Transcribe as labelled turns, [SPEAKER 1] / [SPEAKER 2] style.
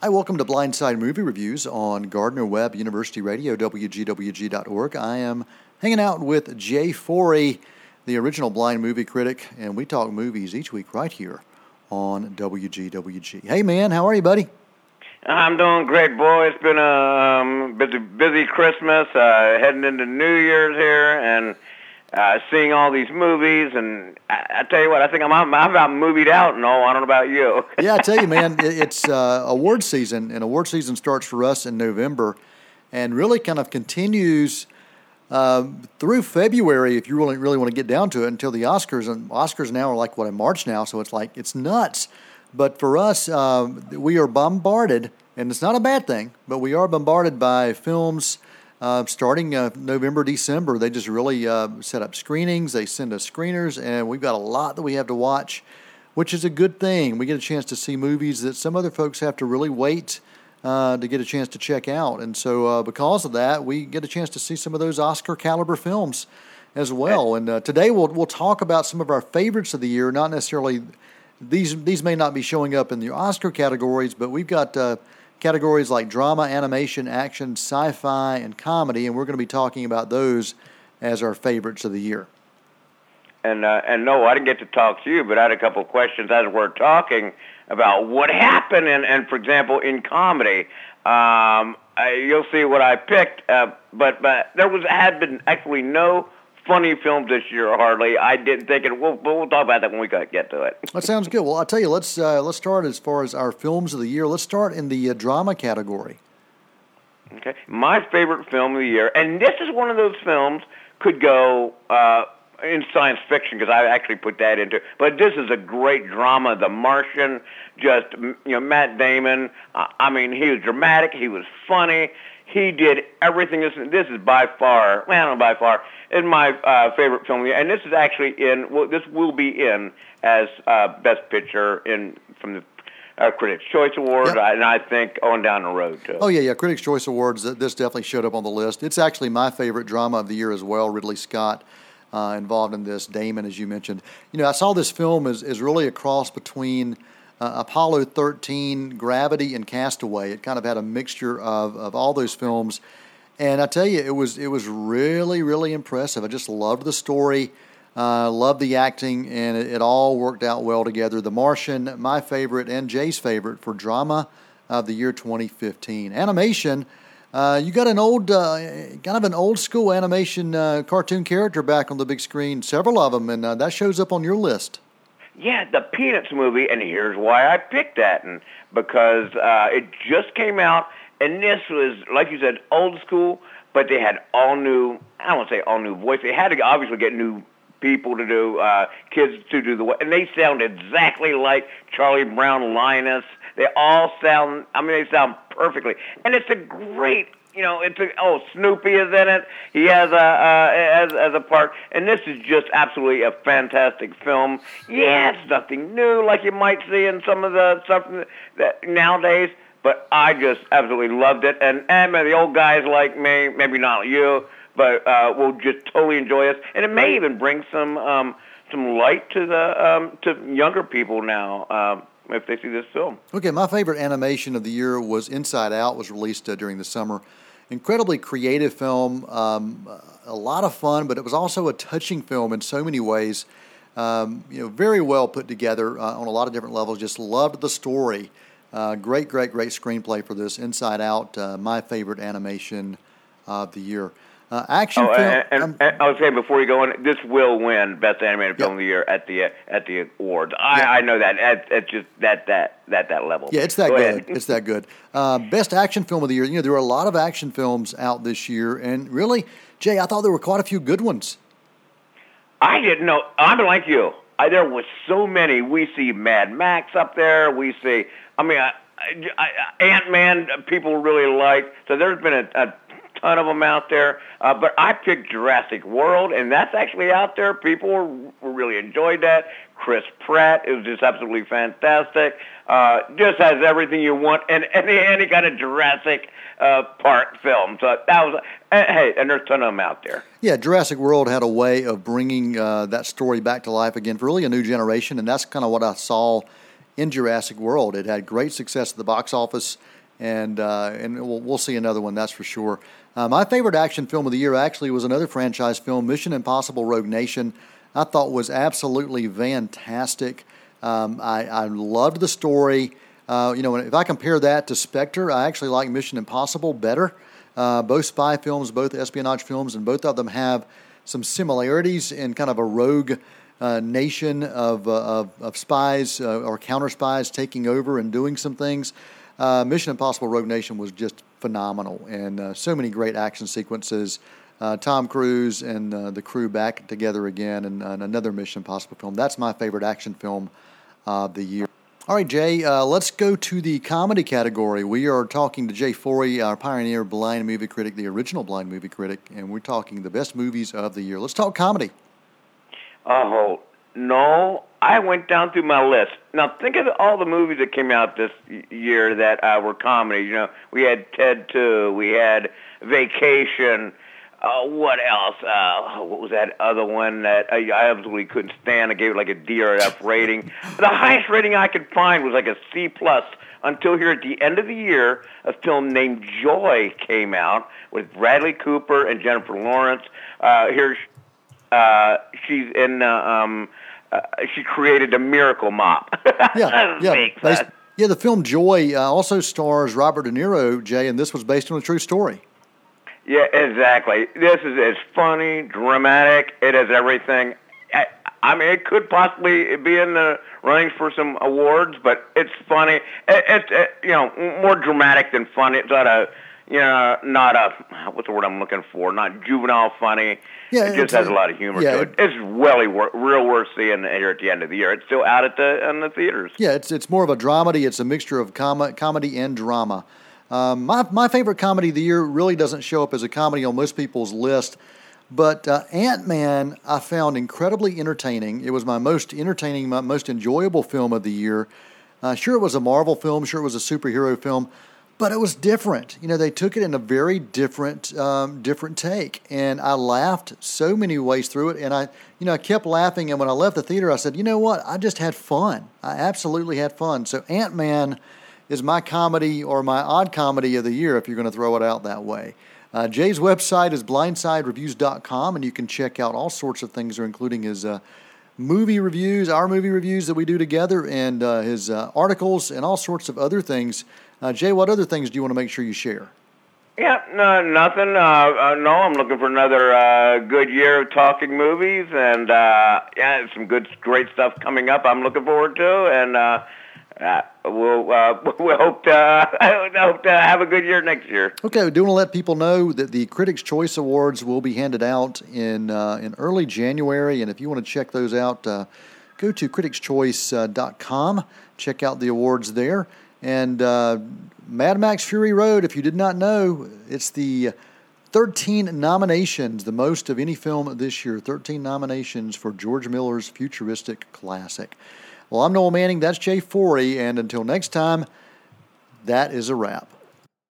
[SPEAKER 1] Hi, welcome to Blindside Movie Reviews on Gardner Webb University Radio, WGWG.org. I am hanging out with Jay Forry, the original blind movie critic, and we talk movies each week right here on WGWG. Hey, man, how are you, buddy?
[SPEAKER 2] I'm doing great, boy. It's been a um, busy, busy Christmas, uh, heading into New Year's here, and uh, seeing all these movies, and I, I tell you what, I think I'm I'm, I'm about movied out and all. I don't know about you.
[SPEAKER 1] yeah, I tell you, man, it's uh, award season, and award season starts for us in November, and really kind of continues uh, through February if you really really want to get down to it until the Oscars. And Oscars now are like what in March now, so it's like it's nuts. But for us, uh, we are bombarded, and it's not a bad thing, but we are bombarded by films uh, starting uh, November, December, they just really uh, set up screenings. They send us screeners, and we've got a lot that we have to watch, which is a good thing. We get a chance to see movies that some other folks have to really wait uh, to get a chance to check out. And so, uh, because of that, we get a chance to see some of those Oscar caliber films as well. And uh, today, we'll we'll talk about some of our favorites of the year. Not necessarily these these may not be showing up in the Oscar categories, but we've got categories like drama, animation, action, sci fi, and comedy, and we're going to be talking about those as our favorites of the year.
[SPEAKER 2] And uh, and no, I didn't get to talk to you, but I had a couple of questions as we're talking about what happened. And, and for example, in comedy, um, I, you'll see what I picked. Uh, but but there was had been actually no funny films this year hardly. I didn't think it. We'll, we'll talk about that when we get to it.
[SPEAKER 1] That sounds good. Well, I'll tell you. Let's uh, let's start as far as our films of the year. Let's start in the uh, drama category.
[SPEAKER 2] Okay, my favorite film of the year, and this is one of those films could go uh, in science fiction because I actually put that into. But this is a great drama, The Martian. Just you know, Matt Damon. I mean, he was dramatic. He was funny. He did everything. This, this is by far, well, I don't know by far, is my uh, favorite film. And this is actually in, well, this will be in as uh, Best Picture in from the uh, Critics' Choice Awards, yep. and I think on down the road too.
[SPEAKER 1] Oh yeah, yeah, Critics' Choice Awards. This definitely showed up on the list. It's actually my favorite drama of the year as well. Ridley Scott uh, involved in this. Damon, as you mentioned. You know, I saw this film as is really a cross between uh, Apollo 13, Gravity, and Castaway. It kind of had a mixture of, of all those films. And I tell you, it was it was really really impressive. I just loved the story, uh, loved the acting, and it, it, all worked out well together. The Martian, my favorite, and Jay's favorite for drama of the year 2015. Animation, uh, you got an old, uh, kind of an old school animation uh, cartoon character back on the big screen. Several of them, and uh, that shows up on your list
[SPEAKER 2] yeah, the Peanuts movie, and here's why I picked that, and because uh, it just came out, and this was, like you said, old school, but they had all new. I don't say all new voice. They had to obviously get new people to do, uh, kids to do the, and they sound exactly like Charlie Brown, Linus. They all sound. I mean, they sound perfectly, and it's a great you know, it's a, oh Snoopy is in it. He has a uh, as as a part, and this is just absolutely a fantastic film. Yeah, it's nothing new like you might see in some of the stuff that nowadays, but I just absolutely loved it. And and the old guys like me, maybe not you, but uh, will just totally enjoy this, and it may even bring some um, some light to the um, to younger people now. Um, if they see this film.
[SPEAKER 1] Okay, my favorite animation of the year was Inside Out. Was released uh, during the summer incredibly creative film, um, a lot of fun, but it was also a touching film in so many ways. Um, you know, very well put together uh, on a lot of different levels. Just loved the story. Uh, great, great, great screenplay for this. Inside Out, uh, my favorite animation of the year. Uh, action oh, film.
[SPEAKER 2] And, and, and, I was saying before you go on, this will win best animated film of the year at the at the awards. I, I know that at, at just that that that that level.
[SPEAKER 1] Yeah, it's that go good. it's that good. Uh, best action film of the year. You know, there were a lot of action films out this year, and really, Jay, I thought there were quite a few good ones.
[SPEAKER 2] I didn't know. I'm like you. I, there was so many. We see Mad Max up there. We see. I mean, Ant Man. People really like. So there's been a, a ton of them out there. Uh, but I picked Jurassic World, and that's actually out there. People really enjoyed that. Chris Pratt is just absolutely fantastic. Uh, just has everything you want in any, any kind of Jurassic uh, Park film. So that was, uh, hey, and there's a ton of them out there.
[SPEAKER 1] Yeah, Jurassic World had a way of bringing uh, that story back to life again for really a new generation, and that's kind of what I saw in Jurassic World. It had great success at the box office, and uh, and we'll, we'll see another one, that's for sure. Uh, my favorite action film of the year actually was another franchise film, Mission Impossible Rogue Nation. I thought was absolutely fantastic. Um, I, I loved the story. Uh, you know, if I compare that to Spectre, I actually like Mission Impossible better. Uh, both spy films, both espionage films, and both of them have some similarities in kind of a rogue uh, nation of, uh, of, of, spies uh, or counter spies taking over and doing some things. Uh, Mission Impossible Rogue Nation was just phenomenal, and so many great action sequences. Tom Cruise and the crew back together again, and another Mission Impossible film. That's my favorite action film of the year. All right, Jay, uh, let's go to the comedy category. We are talking to Jay Forry, our pioneer blind movie critic, the original blind movie critic, and we're talking the best movies of the year. Let's talk comedy.
[SPEAKER 2] Oh, no. I went down through my list. Now, think of all the movies that came out this year that uh, were comedy. You know, we had Ted 2, we had Vacation, uh, what else? Uh, what was that other one that I, I absolutely couldn't stand? I gave it like a D or F rating. the highest rating I could find was like a C plus. Until here at the end of the year, a film named Joy came out with Bradley Cooper and Jennifer Lawrence. Uh, here, uh, she's in. Uh, um, uh, she created a miracle mop.
[SPEAKER 1] yeah, yeah. Based, yeah, the film Joy uh, also stars Robert De Niro, Jay, and this was based on a true story.
[SPEAKER 2] Yeah, exactly. This is it's funny, dramatic. It has everything. I, I mean, it could possibly be in the running for some awards, but it's funny. It, it's it, you know more dramatic than funny. It's not a you know not a what's the word I'm looking for? Not juvenile funny. Yeah, it just has a lot of humor yeah, to it. It's really wor- real worth seeing here at the end of the year. It's still out at the in the theaters.
[SPEAKER 1] Yeah, it's it's more of a dramedy. It's a mixture of com- comedy and drama. Um, my, my favorite comedy of the year really doesn't show up as a comedy on most people's list, but uh, Ant Man I found incredibly entertaining. It was my most entertaining, my most enjoyable film of the year. Uh, sure, it was a Marvel film, sure, it was a superhero film, but it was different. You know, they took it in a very different, um, different take, and I laughed so many ways through it. And I, you know, I kept laughing. And when I left the theater, I said, you know what? I just had fun. I absolutely had fun. So Ant Man is my comedy or my odd comedy of the year, if you're going to throw it out that way. Uh, Jay's website is blindsidereviews.com, and you can check out all sorts of things, including his uh, movie reviews, our movie reviews that we do together, and uh, his uh, articles, and all sorts of other things. Uh, Jay, what other things do you want to make sure you share?
[SPEAKER 2] Yeah, no, nothing. Uh, uh, no, I'm looking for another uh, good year of talking movies, and yeah, some good, great stuff coming up. I'm looking forward to, and uh, uh, we'll uh, we hope to uh, hope to have a good year next year.
[SPEAKER 1] Okay, we do want to let people know that the Critics' Choice Awards will be handed out in uh, in early January, and if you want to check those out, uh, go to criticschoice.com. Check out the awards there. And uh, Mad Max Fury Road, if you did not know, it's the 13 nominations, the most of any film this year. 13 nominations for George Miller's futuristic classic. Well, I'm Noel Manning. That's Jay Forry. And until next time, that is a wrap.